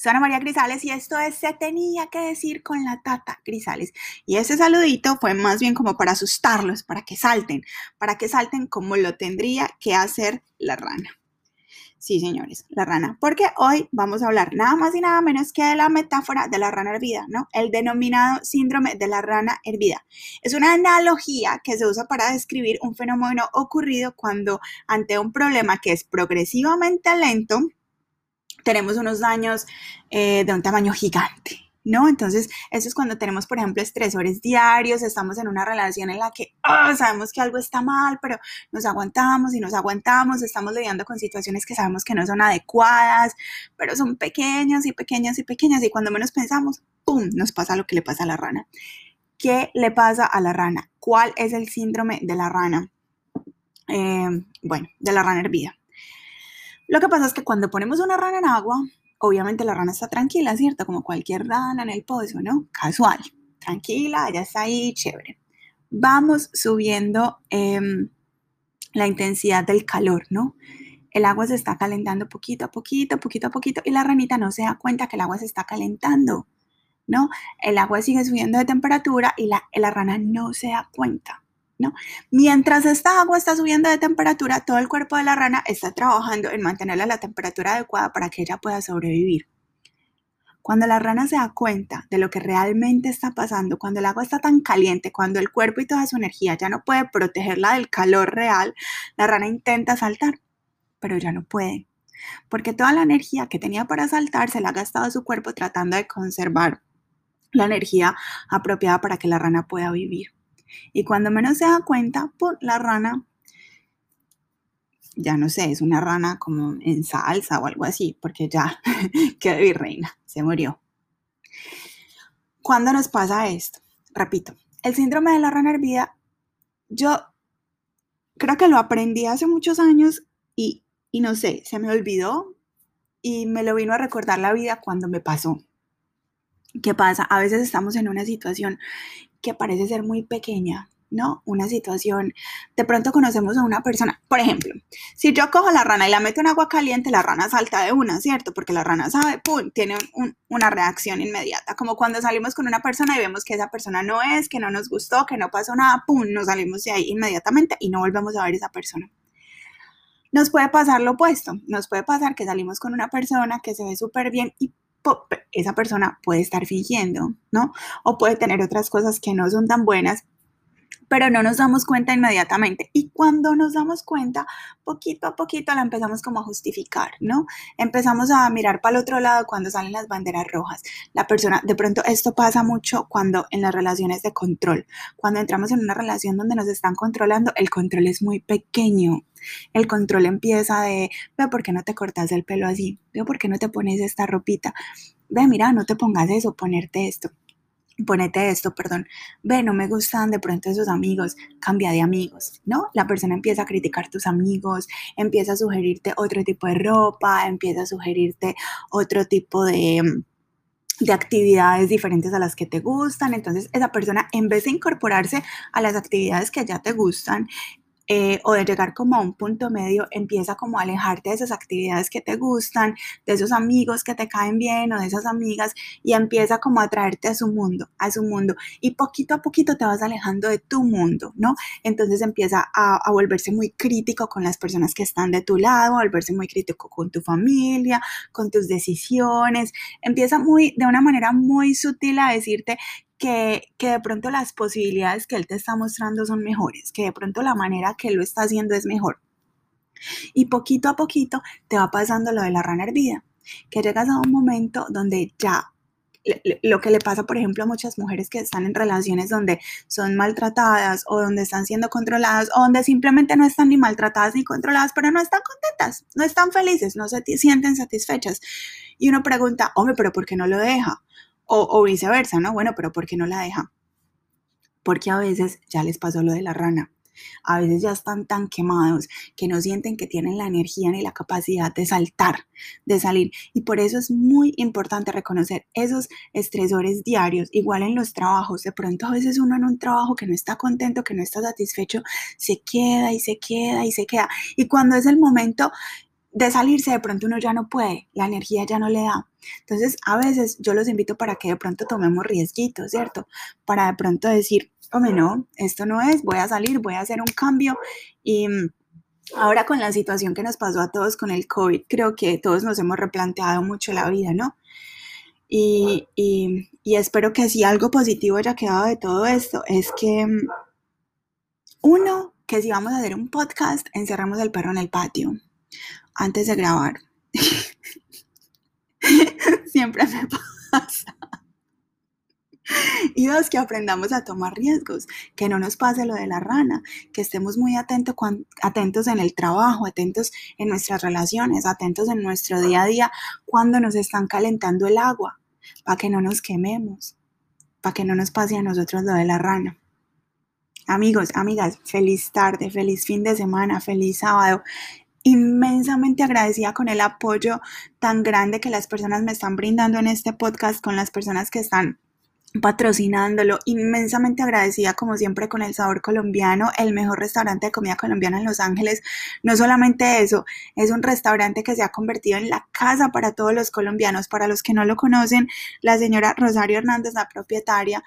Soy María Grisales y esto es Se tenía que decir con la tata Grisales. Y ese saludito fue más bien como para asustarlos, para que salten, para que salten como lo tendría que hacer la rana. Sí, señores, la rana. Porque hoy vamos a hablar nada más y nada menos que de la metáfora de la rana hervida, ¿no? El denominado síndrome de la rana hervida. Es una analogía que se usa para describir un fenómeno ocurrido cuando ante un problema que es progresivamente lento, tenemos unos daños eh, de un tamaño gigante. ¿no? Entonces, eso es cuando tenemos, por ejemplo, estresores diarios, estamos en una relación en la que ah, sabemos que algo está mal, pero nos aguantamos y nos aguantamos, estamos lidiando con situaciones que sabemos que no son adecuadas, pero son pequeñas y pequeñas y pequeñas, y cuando menos pensamos, ¡pum!, nos pasa lo que le pasa a la rana. ¿Qué le pasa a la rana? ¿Cuál es el síndrome de la rana? Eh, bueno, de la rana hervida. Lo que pasa es que cuando ponemos una rana en agua, obviamente la rana está tranquila, ¿cierto? Como cualquier rana en el pozo, ¿no? Casual, tranquila, ya está ahí, chévere. Vamos subiendo em, la intensidad del calor, ¿no? El agua se está calentando poquito a poquito, poquito a poquito, y la ranita no se da cuenta que el agua se está calentando, ¿no? El agua sigue subiendo de temperatura y la, la rana no se da cuenta. Mientras esta agua está subiendo de temperatura, todo el cuerpo de la rana está trabajando en mantenerla a la temperatura adecuada para que ella pueda sobrevivir. Cuando la rana se da cuenta de lo que realmente está pasando, cuando el agua está tan caliente, cuando el cuerpo y toda su energía ya no puede protegerla del calor real, la rana intenta saltar, pero ya no puede, porque toda la energía que tenía para saltar se la ha gastado su cuerpo tratando de conservar la energía apropiada para que la rana pueda vivir. Y cuando menos se da cuenta, por la rana, ya no sé, es una rana como en salsa o algo así, porque ya quedó virreina, se murió. ¿Cuándo nos pasa esto? Repito, el síndrome de la rana hervida, yo creo que lo aprendí hace muchos años y, y no sé, se me olvidó y me lo vino a recordar la vida cuando me pasó. ¿Qué pasa? A veces estamos en una situación que parece ser muy pequeña, ¿no? Una situación, de pronto conocemos a una persona, por ejemplo, si yo cojo la rana y la meto en agua caliente, la rana salta de una, ¿cierto? Porque la rana sabe, ¡pum!, tiene una reacción inmediata, como cuando salimos con una persona y vemos que esa persona no es, que no nos gustó, que no pasó nada, ¡pum!, nos salimos de ahí inmediatamente y no volvemos a ver a esa persona. Nos puede pasar lo opuesto, nos puede pasar que salimos con una persona que se ve súper bien y esa persona puede estar fingiendo, ¿no? O puede tener otras cosas que no son tan buenas, pero no nos damos cuenta inmediatamente. Y cuando nos damos cuenta, poquito a poquito la empezamos como a justificar, ¿no? Empezamos a mirar para el otro lado cuando salen las banderas rojas. La persona, de pronto esto pasa mucho cuando en las relaciones de control, cuando entramos en una relación donde nos están controlando, el control es muy pequeño. El control empieza de, ¿por qué no te cortas el pelo así? Ve, ¿por qué no te pones esta ropita? Ve, mira, no te pongas eso, ponerte esto ponete esto, perdón, ve, no me gustan de pronto esos amigos, cambia de amigos, ¿no? La persona empieza a criticar tus amigos, empieza a sugerirte otro tipo de ropa, empieza a sugerirte otro tipo de, de actividades diferentes a las que te gustan. Entonces, esa persona, en vez de incorporarse a las actividades que ya te gustan, eh, o de llegar como a un punto medio, empieza como a alejarte de esas actividades que te gustan, de esos amigos que te caen bien o de esas amigas y empieza como a traerte a su mundo, a su mundo. Y poquito a poquito te vas alejando de tu mundo, ¿no? Entonces empieza a, a volverse muy crítico con las personas que están de tu lado, a volverse muy crítico con tu familia, con tus decisiones. Empieza muy, de una manera muy sutil a decirte que, de pronto las posibilidades que él te está mostrando son mejores, que de pronto la manera que él lo está haciendo es mejor. Y poquito a poquito te va pasando lo de la rana hervida, que llegas a un momento donde ya lo que le pasa, por ejemplo, a muchas mujeres que están en relaciones donde son maltratadas o donde están siendo controladas o donde simplemente no están ni maltratadas ni controladas, pero no están contentas, no están felices, no se sienten satisfechas. Y uno pregunta, hombre, pero ¿por qué no lo deja? O, viceversa, ¿no? Bueno, pero ¿por qué no la deja? Porque a veces ya les pasó lo de la rana. A veces ya están tan quemados que no sienten que tienen la energía ni la capacidad de saltar, de salir. Y por eso es muy importante reconocer esos estresores diarios, igual en los trabajos. De pronto a veces uno en un trabajo que no está contento, que no está satisfecho, se queda y se queda y se queda. Y cuando es el momento de salirse de pronto uno ya no puede, la energía ya no le da. Entonces, a veces yo los invito para que de pronto tomemos riesguitos, ¿cierto? Para de pronto decir, hombre, no, esto no es, voy a salir, voy a hacer un cambio y mm, ahora con la situación que nos pasó a todos con el COVID, creo que todos nos hemos replanteado mucho la vida, ¿no? Y, y espero que si algo positivo haya quedado de todo esto es que, mm, uno, que si vamos a hacer un podcast, encerramos el perro en el patio antes de grabar. Siempre me pasa. Y dos, que aprendamos a tomar riesgos, que no nos pase lo de la rana, que estemos muy atentos, atentos en el trabajo, atentos en nuestras relaciones, atentos en nuestro día a día cuando nos están calentando el agua, para que no nos quememos, para que no nos pase a nosotros lo de la rana. Amigos, amigas, feliz tarde, feliz fin de semana, feliz sábado inmensamente agradecida con el apoyo tan grande que las personas me están brindando en este podcast, con las personas que están patrocinándolo, inmensamente agradecida como siempre con el sabor colombiano, el mejor restaurante de comida colombiana en Los Ángeles. No solamente eso, es un restaurante que se ha convertido en la casa para todos los colombianos. Para los que no lo conocen, la señora Rosario Hernández, la propietaria,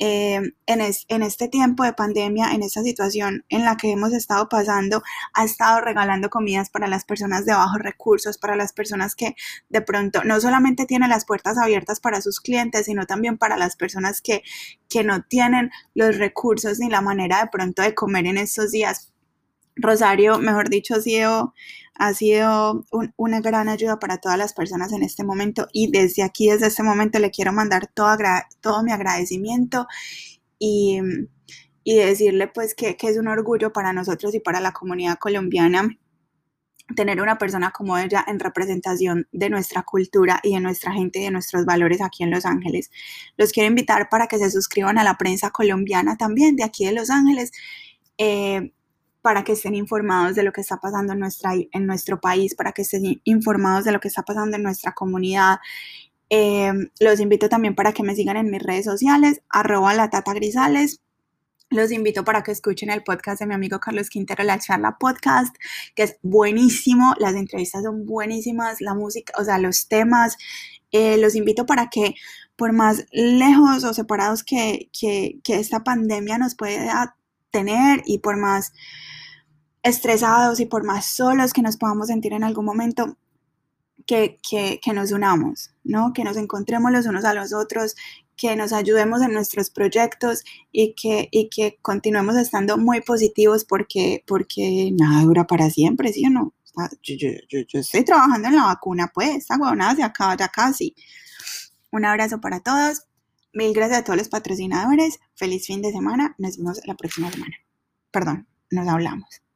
eh, en, en, este tiempo de pandemia, en esta situación en la que hemos estado pasando, ha estado regalando comidas para las personas de bajos recursos, para las personas que de pronto no solamente tienen las puertas abiertas para sus clientes, sino también para las personas que, que no tienen los recursos ni la manera de pronto de comer en estos días. Rosario, mejor dicho, ha sido, ha sido una gran ayuda para todas las personas en este momento y desde aquí, desde este momento, le quiero mandar todo, todo mi agradecimiento y, decirle pues que, que, es un orgullo para nosotros y para la comunidad colombiana tener una persona como ella en representación de nuestra cultura y de nuestra gente y de nuestros valores aquí en Los Ángeles. Los quiero invitar para que se suscriban a la prensa colombiana también de aquí de Los Ángeles. Eh, para que estén informados de lo que está pasando en, nuestra, en nuestro país, para que estén informados de lo que está pasando en nuestra comunidad. Eh, los invito también para que me sigan en mis redes sociales, arroba la tata grisales. Los invito para que escuchen el podcast de mi amigo Carlos Quintero, La Charla Podcast, que es buenísimo. Las entrevistas son buenísimas, la música, o sea, los temas. Eh, los invito para que, por más lejos o separados que, que, que esta pandemia nos pueda tener y por más estresados y por más solos que nos podamos sentir en algún momento, que, nos unamos, ¿no? Que nos encontremos los unos a los otros, que nos ayudemos en nuestros proyectos y que, y que continuemos estando muy positivos porque, porque nada dura para siempre, ¿sí o no? Yo, estoy trabajando en la vacuna, pues, esta huevonada se acaba ya casi. Un abrazo para todos. Mil gracias a todos los patrocinadores. Feliz fin de semana. Nos vemos la próxima semana. Perdón, nos hablamos.